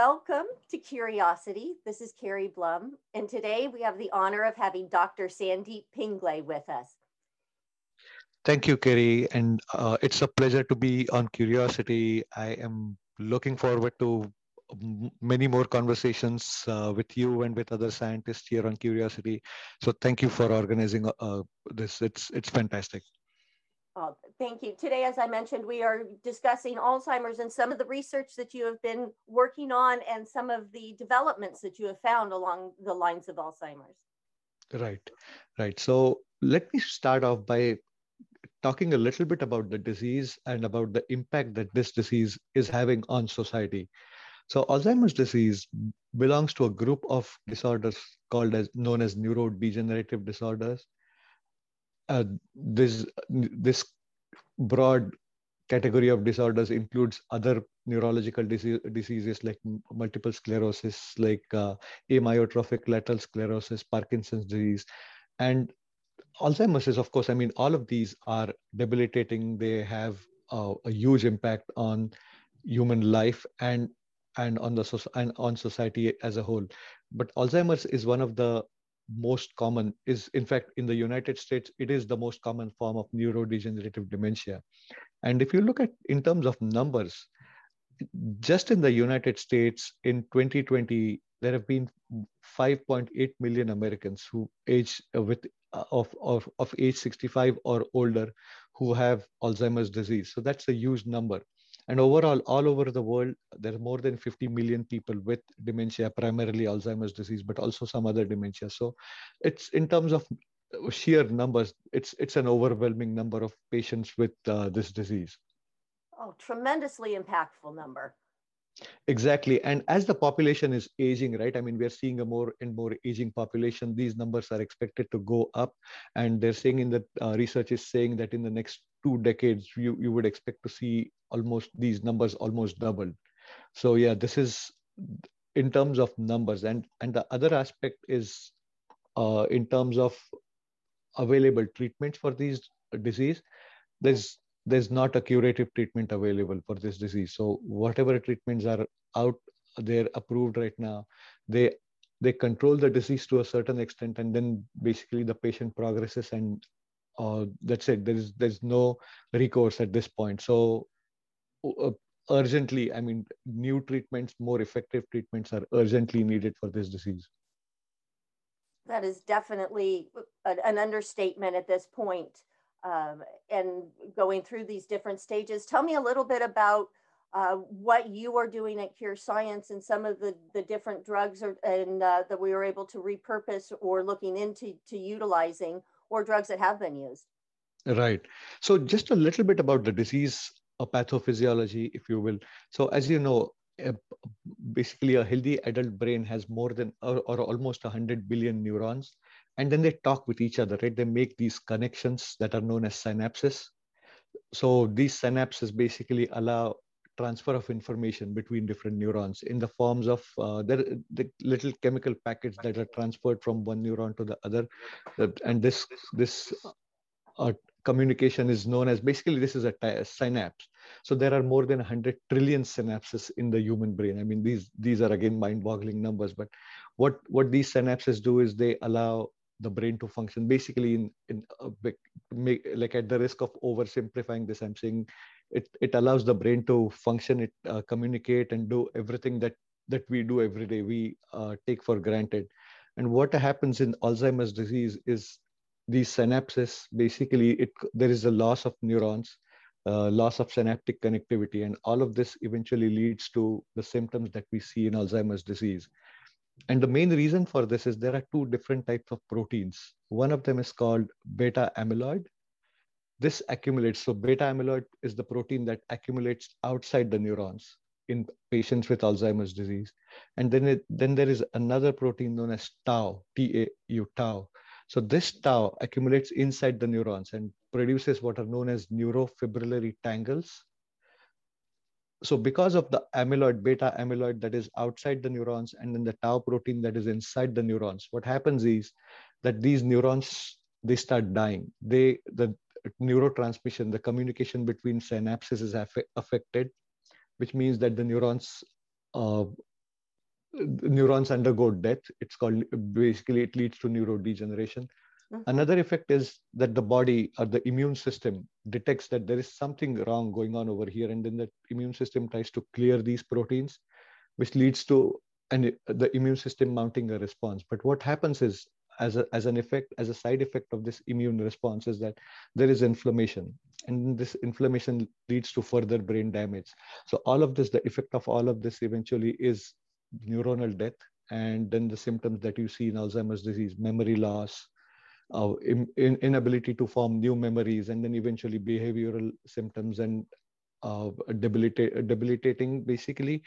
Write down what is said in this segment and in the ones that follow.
welcome to Curiosity. This is Carrie Blum, and today we have the honor of having Dr. Sandeep Pingle with us. Thank you, Carrie, and uh, it's a pleasure to be on Curiosity. I am looking forward to many more conversations uh, with you and with other scientists here on Curiosity. So thank you for organizing uh, this. It's it's fantastic. Oh, thank you. Today, as I mentioned, we are discussing Alzheimer's and some of the research that you have been working on and some of the developments that you have found along the lines of Alzheimer's. Right, right. So let me start off by talking a little bit about the disease and about the impact that this disease is having on society. So Alzheimer's disease belongs to a group of disorders called as known as neurodegenerative disorders. Uh, this this broad category of disorders includes other neurological disease, diseases like multiple sclerosis, like uh, amyotrophic lateral sclerosis, Parkinson's disease, and Alzheimer's is, of course, I mean, all of these are debilitating. They have uh, a huge impact on human life and and on the and on society as a whole. But Alzheimer's is one of the most common is in fact in the united states it is the most common form of neurodegenerative dementia. And if you look at in terms of numbers just in the united states in 2020 there have been 5.8 million americans who age uh, with uh, of, of, of age 65 or older who have alzheimer's disease. So that's a huge number and overall, all over the world, there are more than 50 million people with dementia, primarily Alzheimer's disease, but also some other dementia. So it's in terms of sheer numbers, it's, it's an overwhelming number of patients with uh, this disease. Oh, tremendously impactful number. Exactly. And as the population is aging, right? I mean, we're seeing a more and more aging population. These numbers are expected to go up. And they're saying in the uh, research is saying that in the next two decades, you, you would expect to see almost these numbers almost doubled. So yeah, this is in terms of numbers. And, and the other aspect is uh, in terms of available treatments for these disease. There's there's not a curative treatment available for this disease. So whatever treatments are out there approved right now, they they control the disease to a certain extent, and then basically the patient progresses, and uh, that's it. There is there's no recourse at this point. So urgently, I mean, new treatments, more effective treatments are urgently needed for this disease. That is definitely an understatement at this point um, and going through these different stages. Tell me a little bit about uh, what you are doing at Cure Science and some of the, the different drugs or, and uh, that we were able to repurpose or looking into to utilizing or drugs that have been used. Right. So just a little bit about the disease a pathophysiology, if you will. So as you know, basically a healthy adult brain has more than or, or, almost 100 billion neurons and then they talk with each other right? They make these connections that are known as synapses. So these synapses basically allow transfer of information between different neurons in the forms of uh, the, little chemical packets that are transferred from one neuron to the other. And this this uh, communication is known as basically this is a, a, synapse so there are more than 100 trillion synapses in the human brain. I mean these these are again mind boggling numbers but what what these synapses do is they allow the brain to function basically in in big, make, like at the risk of oversimplifying this i'm saying it it allows the brain to function it uh, communicate and do everything that that we do every day. We uh, take for granted. And what happens in alzheimer's disease is these synapses basically it there is a loss of neurons uh, loss of synaptic connectivity and all of this eventually leads to the symptoms that we see in alzheimer's disease. And the main reason for this is there are two different types of proteins. One of them is called beta amyloid. This accumulates so beta amyloid is the protein that accumulates outside the neurons in patients with alzheimer's disease. And then it, then there is another protein known as tau tau tau so this tau accumulates inside the neurons and produces what are known as neurofibrillary tangles. So because of the amyloid, beta amyloid that is outside the neurons and then the tau protein that is inside the neurons, what happens is that these neurons, they start dying. They, the neurotransmission, the communication between synapses is affected, which means that the neurons uh, neurons undergo death. It's called basically it leads to neurodegeneration. Mm-hmm. Another effect is that the body or the immune system detects that there is something wrong going on over here, and then the immune system tries to clear these proteins, which leads to and the immune system mounting a response. But what happens is, as, a, as an effect, as a side effect of this immune response, is that there is inflammation, and this inflammation leads to further brain damage. So all of this, the effect of all of this, eventually is neuronal death, and then the symptoms that you see in Alzheimer's disease, memory loss, uh, in, in, inability to form new memories, and then eventually behavioral symptoms and uh, debilitate, debilitating, basically,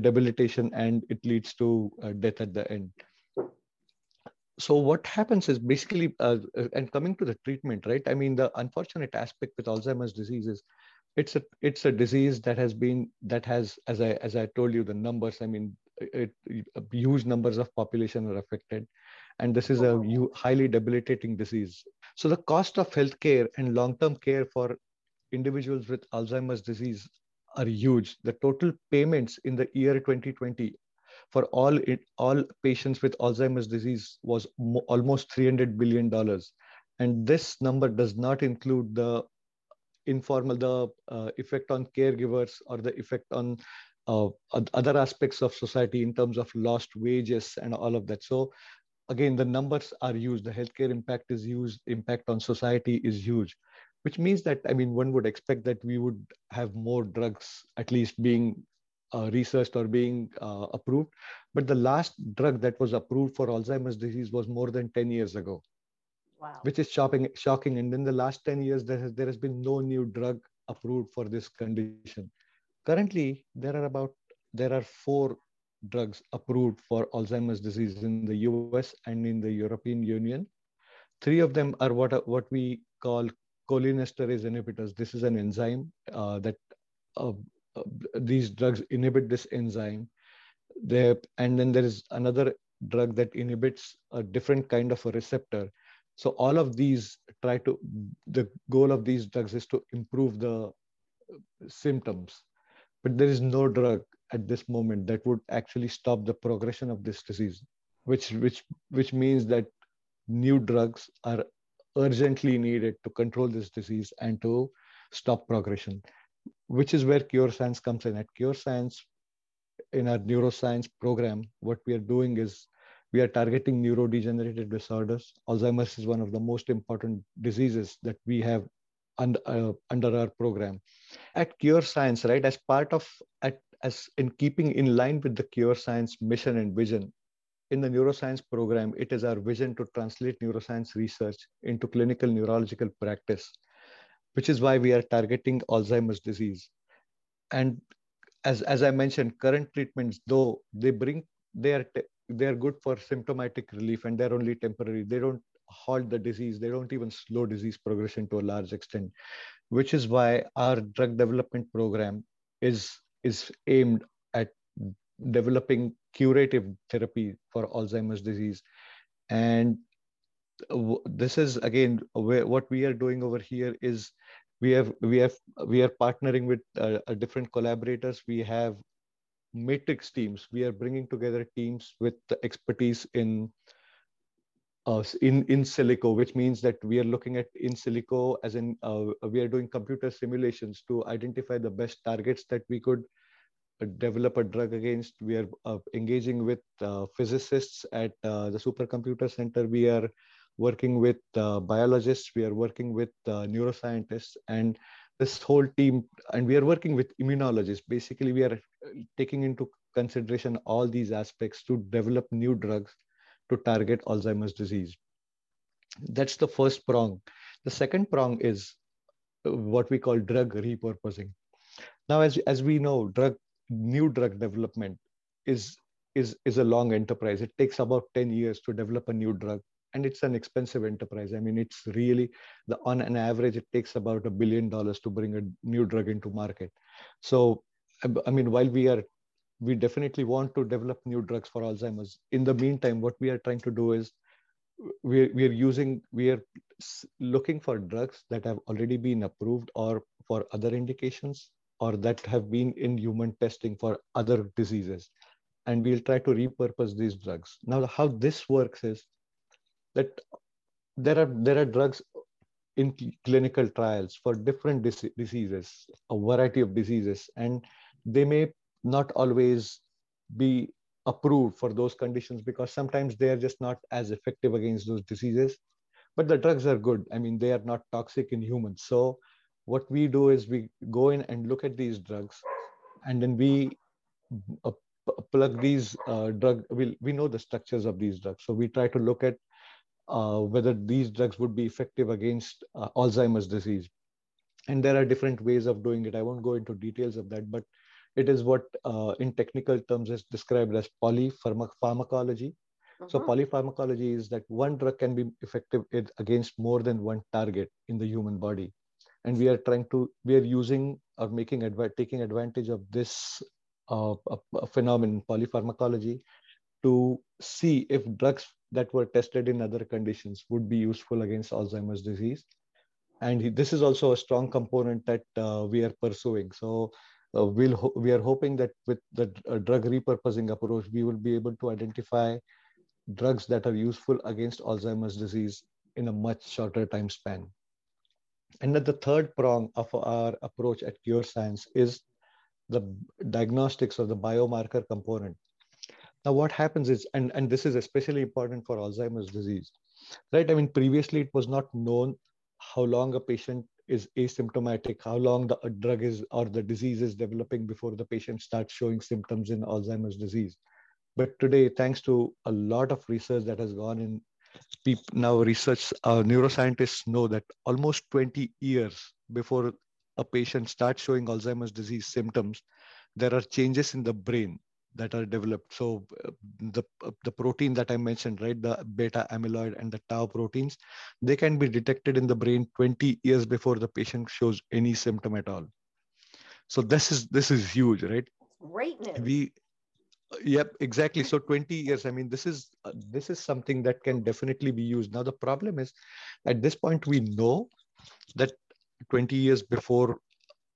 debilitation, and it leads to uh, death at the end. So what happens is basically, uh, and coming to the treatment, right? I mean, the unfortunate aspect with Alzheimer's disease is it's a it's a disease that has been that has as I as I told you the numbers. I mean, it, huge numbers of population are affected. And this is a highly debilitating disease. So the cost of healthcare and long-term care for individuals with alzheimer's disease are huge. The total payments in the year 2020 for all all patients with alzheimer's disease was almost 300 billion dollars. And this number does not include the informal the uh, effect on caregivers or the effect on uh, other aspects of society in terms of lost wages and all of that. So again, the numbers are huge. The healthcare impact is huge. Impact on society is huge, which means that I mean, one would expect that we would have more drugs at least being uh, researched or being uh, approved. But the last drug that was approved for Alzheimer's disease was more than 10 years ago. Wow. Which is shocking, shocking. And in the last 10 years, there has, there has been no new drug approved for this condition. Currently, there are about there are four drugs approved for Alzheimer's disease in the US and in the European Union. Three of them are what, what we call cholinesterase inhibitors. This is an enzyme uh, that uh, uh, these drugs inhibit this enzyme. They, and then there is another drug that inhibits a different kind of a receptor. So all of these try to, the goal of these drugs is to improve the symptoms but there is no drug at this moment that would actually stop the progression of this disease which which which means that new drugs are urgently needed to control this disease and to stop progression which is where cure science comes in. At cure science in our neuroscience program what we are doing is we are targeting neurodegenerative disorders. Alzheimer's is one of the most important diseases that we have under, uh, under our program. At Cure Science, right, as part of, at, as in keeping in line with the Cure Science mission and vision, in the neuroscience program, it is our vision to translate neuroscience research into clinical neurological practice, which is why we are targeting Alzheimer's disease. And as, as I mentioned, current treatments, though they bring, they are, they are good for symptomatic relief and they're only temporary. They don't halt the disease. They don't even slow disease progression to a large extent, which is why our drug development program is, is aimed at developing curative therapy for Alzheimer's disease. And this is again what we are doing over here is we have we have we are partnering with uh, different collaborators we have matrix teams we are bringing together teams with expertise in uh, in in silico, which means that we are looking at in silico as in uh, we are doing computer simulations to identify the best targets that we could uh, develop a drug against. We are uh, engaging with uh, physicists at uh, the supercomputer center. We are working with biologists. We are working with neuroscientists and this whole team and we are working with immunologists basically we are taking into consideration all these aspects to develop new drugs to target Alzheimer's disease. That's the first prong. The second prong is uh, what we call drug repurposing. Now, as, as we know, drug new drug development is, is, is a long enterprise. It takes about 10 years to develop a new drug and it's an expensive enterprise. I mean, it's really the on an average, it takes about a billion dollars to bring a new drug into market. So, I mean, while we are we definitely want to develop new drugs for Alzheimer's. In the meantime, what we are trying to do is we're, we're using, we are looking for drugs that have already been approved or for other indications or that have been in human testing for other diseases. and we'll try to repurpose these drugs. Now, how this works is that there are there are drugs in clinical trials for different diseases, a variety of diseases, and they may not always be approved for those conditions because sometimes they are just not as effective against those diseases. But the drugs are good. I mean, they are not toxic in humans. So what we do is we go in and look at these drugs, and then we uh, plug these uh, drug. We we know the structures of these drugs, so we try to look at uh, whether these drugs would be effective against uh, Alzheimer's disease. And there are different ways of doing it. I won't go into details of that, but it is what uh, in technical terms is described as polypharmacology. Uh-huh. So polypharmacology is that one drug can be effective against more than one target in the human body. And we are trying to, we are using or making, adv- taking advantage of this uh, phenomenon, polypharmacology, to see if drugs that were tested in other conditions would be useful against Alzheimer's disease. And this is also a strong component that uh, we are pursuing. So uh, we'll we are hoping that with the uh, drug repurposing approach, we will be able to identify drugs that are useful against Alzheimer's disease in a much shorter time span. And then the third prong of our approach at Cure Science is the diagnostics or the biomarker component. Now, what happens is, and, and this is especially important for Alzheimer's disease, right? I mean, previously it was not known how long a patient is asymptomatic, how long the drug is or the disease is developing before the patient starts showing symptoms in Alzheimer's disease. But today, thanks to a lot of research that has gone in, people now research, uh, neuroscientists know that almost 20 years before a patient starts showing Alzheimer's disease symptoms, there are changes in the brain that are developed. So uh, the, uh, the protein that I mentioned, right, the beta amyloid and the tau proteins, they can be detected in the brain 20 years before the patient shows any symptom at all. So this is this is huge, right? Great news. We yep exactly so 20 years i mean this is uh, this is something that can definitely be used now the problem is at this point we know that 20 years before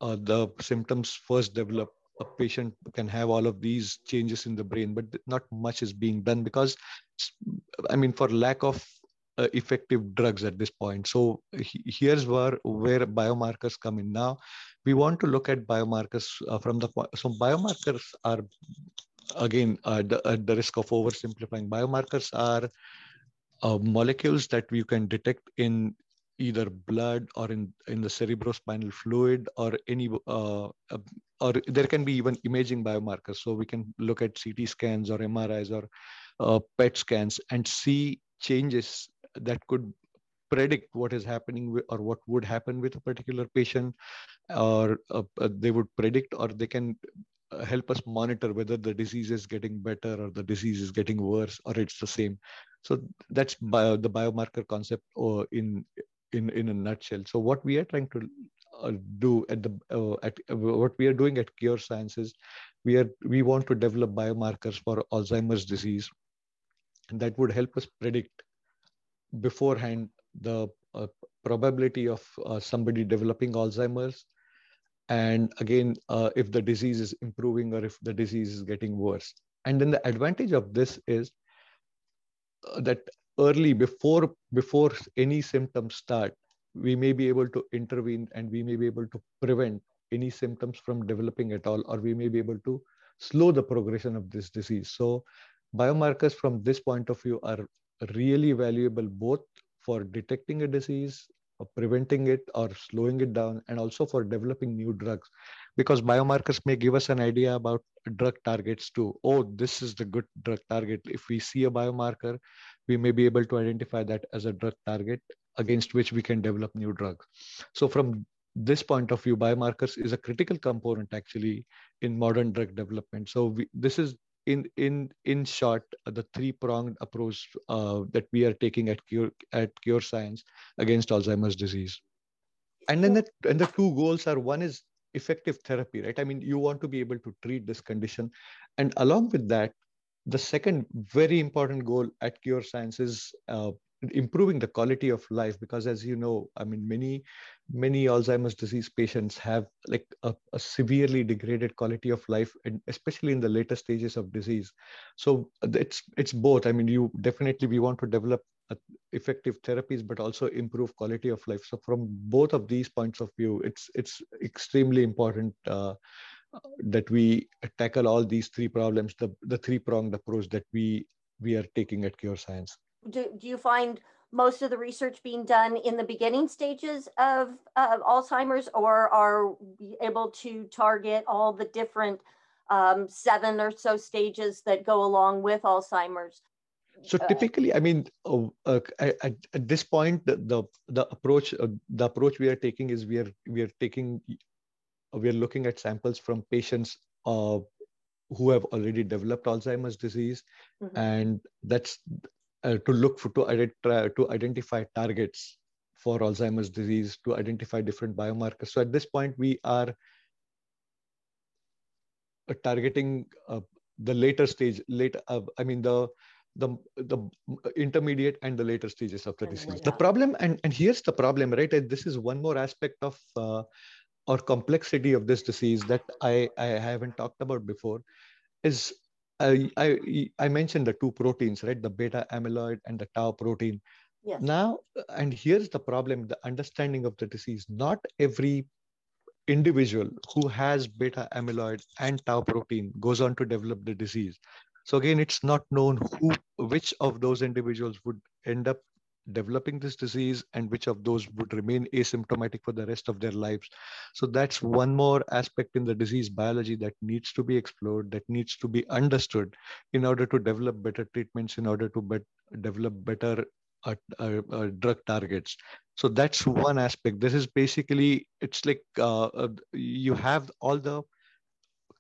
uh, the symptoms first develop a patient can have all of these changes in the brain, but not much is being done because, I mean, for lack of uh, effective drugs at this point. So here's where where biomarkers come in. Now, we want to look at biomarkers uh, from the so biomarkers are again uh, the, at the risk of oversimplifying. Biomarkers are uh, molecules that you can detect in either blood or in in the cerebrospinal fluid or any uh, uh, or there can be even imaging biomarkers. So we can look at ct scans or mris or uh, pet scans and see changes that could predict what is happening with, or what would happen with a particular patient or uh, uh, they would predict or they can uh, help us monitor whether the disease is getting better or the disease is getting worse or it's the same. So that's bio, the biomarker concept or in in in a nutshell. So what we are trying to uh, do at the uh, at uh, what we are doing at Cure Sciences, we are we want to develop biomarkers for Alzheimer's disease And that would help us predict beforehand the uh, probability of uh, somebody developing Alzheimer's, and again uh, if the disease is improving or if the disease is getting worse. And then the advantage of this is that early before before any symptoms start we may be able to intervene and we may be able to prevent any symptoms from developing at all or we may be able to slow the progression of this disease. So biomarkers from this point of view are really valuable both for detecting a disease preventing it or slowing it down and also for developing new drugs. Because biomarkers may give us an idea about drug targets too. Oh this is the good drug target. If we see a biomarker we may be able to identify that as a drug target against which we can develop new drugs. So from this point of view, biomarkers is a critical component actually in modern drug development. So we, this is in in in short the three pronged approach uh, that we are taking at cure at cure science against alzheimer's disease and then the, and the two goals are one is effective therapy right i mean you want to be able to treat this condition and along with that the second very important goal at Cure Science is uh, improving the quality of life because as you know i mean many many alzheimer's disease patients have like a, a, severely degraded quality of life and especially in the later stages of disease. So it's it's both. I mean you definitely we want to develop effective therapies but also improve quality of life. So from both of these points of view it's it's extremely important uh, that we tackle all these three problems the the three pronged approach that we we are taking at cure science do, do you find most of the research being done in the beginning stages of uh, Alzheimer's, or are we able to target all the different um, seven or so stages that go along with Alzheimer's? So uh, typically, I mean, uh, uh, at, at, this point, the the, the approach uh, the approach we are taking is we are we are taking we are looking at samples from patients uh, who have already developed Alzheimer's disease, mm-hmm. and that's uh, to look for to identify to identify targets for Alzheimer's disease, to identify different biomarkers. So at this point, we are uh, targeting uh, the later stage, later. Uh, I mean the the the intermediate and the later stages of the disease. The problem, and and here's the problem, right? This is one more aspect of uh, or complexity of this disease that I I haven't talked about before, is I, I, I mentioned the two proteins, right? The beta amyloid and the tau protein. Yes. Now, and here's the problem the understanding of the disease. Not every individual who has beta amyloid and tau protein goes on to develop the disease. So again, it's not known who, which of those individuals would end up developing this disease and which of those would remain asymptomatic for the rest of their lives. So that's one more aspect in the disease biology that needs to be explored, that needs to be understood in order to develop better treatments, in order to be develop better uh, uh, uh, drug targets. So that's one aspect. This is basically, it's like uh, uh, you have all the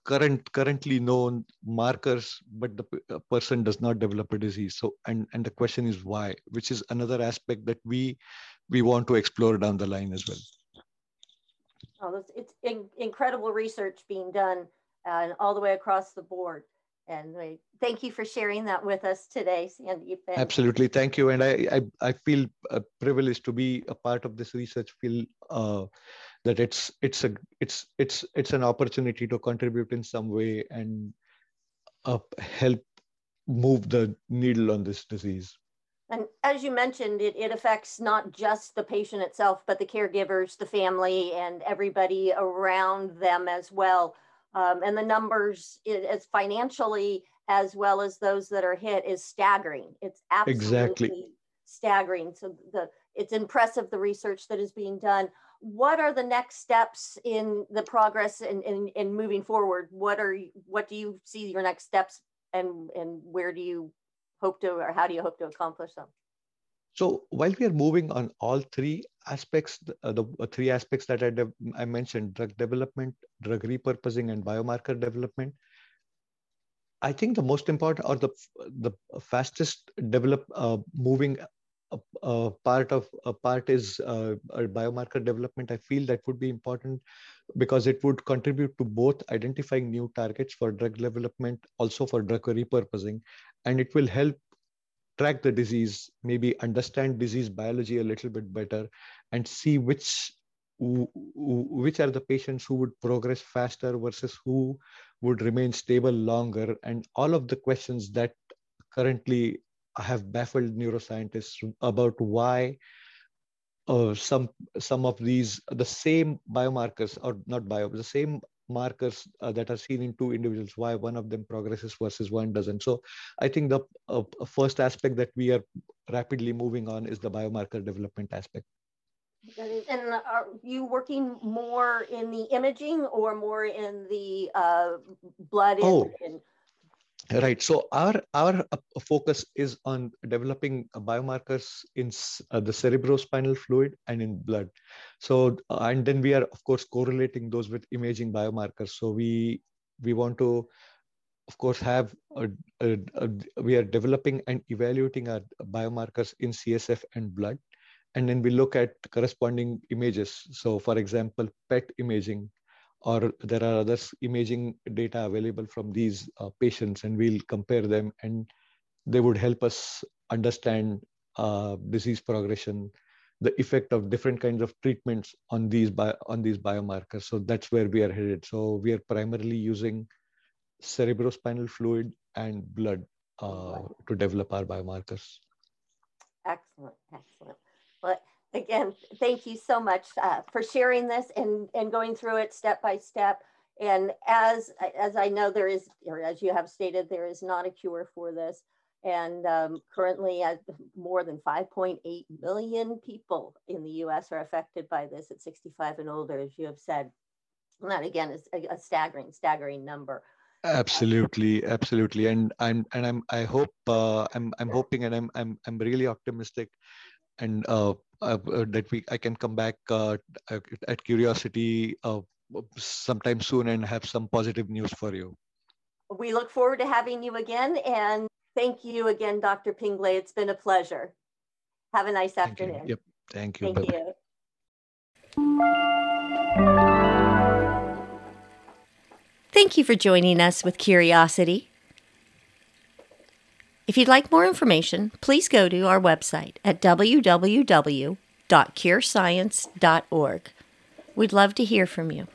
current currently known markers but the person does not develop a disease so and and the question is why which is another aspect that we we want to explore down the line as well oh, it's in, incredible research being done uh, all the way across the board and we, thank you for sharing that with us today, Sandeep. Absolutely, thank you. And I, I, I feel uh, privileged to be a part of this research. field uh, that it's it's a it's it's it's an opportunity to contribute in some way and uh, help move the needle on this disease. And as you mentioned, it, it affects not just the patient itself, but the caregivers, the family, and everybody around them as well um, and the numbers as financially as well as those that are hit is staggering. It's absolutely exactly. staggering. So the it's impressive the research that is being done. What are the next steps in the progress in, in, in moving forward? What are what do you see your next steps and and where do you hope to or how do you hope to accomplish them? So while we are moving on all three aspects, uh, the uh, three aspects that I, I mentioned, drug development, drug repurposing, and biomarker development, I think the most important or the the fastest develop uh, moving uh part of a part is uh, biomarker development. I feel that would be important because it would contribute to both identifying new targets for drug development, also for drug repurposing, and it will help track the disease, maybe understand disease biology a little bit better, and see which which are the patients who would progress faster versus who would remain stable longer, and all of the questions that currently have baffled neuroscientists about why uh, some some of these the same biomarkers or not bio the same markers uh, that are seen in two individuals, why one of them progresses versus one doesn't. So I think the uh, first aspect that we are rapidly moving on is the biomarker development aspect. And are you working more in the imaging or more in the uh, blood oh. and, Right. So our our uh, focus is on developing biomarkers in uh, the cerebrospinal fluid and in blood. So uh, and then we are of course correlating those with imaging biomarkers. So we we want to of course have a, a, a, we are developing and evaluating our biomarkers in CSF and blood, and then we look at corresponding images. So for example, PET imaging or there are other imaging data available from these uh, patients and we'll compare them and they would help us understand uh, disease progression, the effect of different kinds of treatments on these bio, on these biomarkers. So that's where we are headed. So we are primarily using cerebrospinal fluid and blood uh, to develop our biomarkers. Excellent, excellent. Well, again, thank you so much uh, for sharing this and, and going through it step by step. And as, as I know there is, or as you have stated, there is not a cure for this. And um, currently, uh, more than 5.8 million people in the US are affected by this at 65 and older, as you have said. And that again is a, a staggering, staggering number. Absolutely, absolutely, and I'm and I'm I hope uh, I'm I'm hoping and I'm I'm I'm really optimistic, and uh, uh, uh that we I can come back uh, at Curiosity uh, sometime soon and have some positive news for you. We look forward to having you again, and Thank you again, Dr. Pingley. It's been a pleasure. Have a nice Thank afternoon. You. Yep. Thank you. Thank Bye -bye. you. Thank you for joining us with Curiosity. If you'd like more information, please go to our website at www.curescience.org. We'd love to hear from you.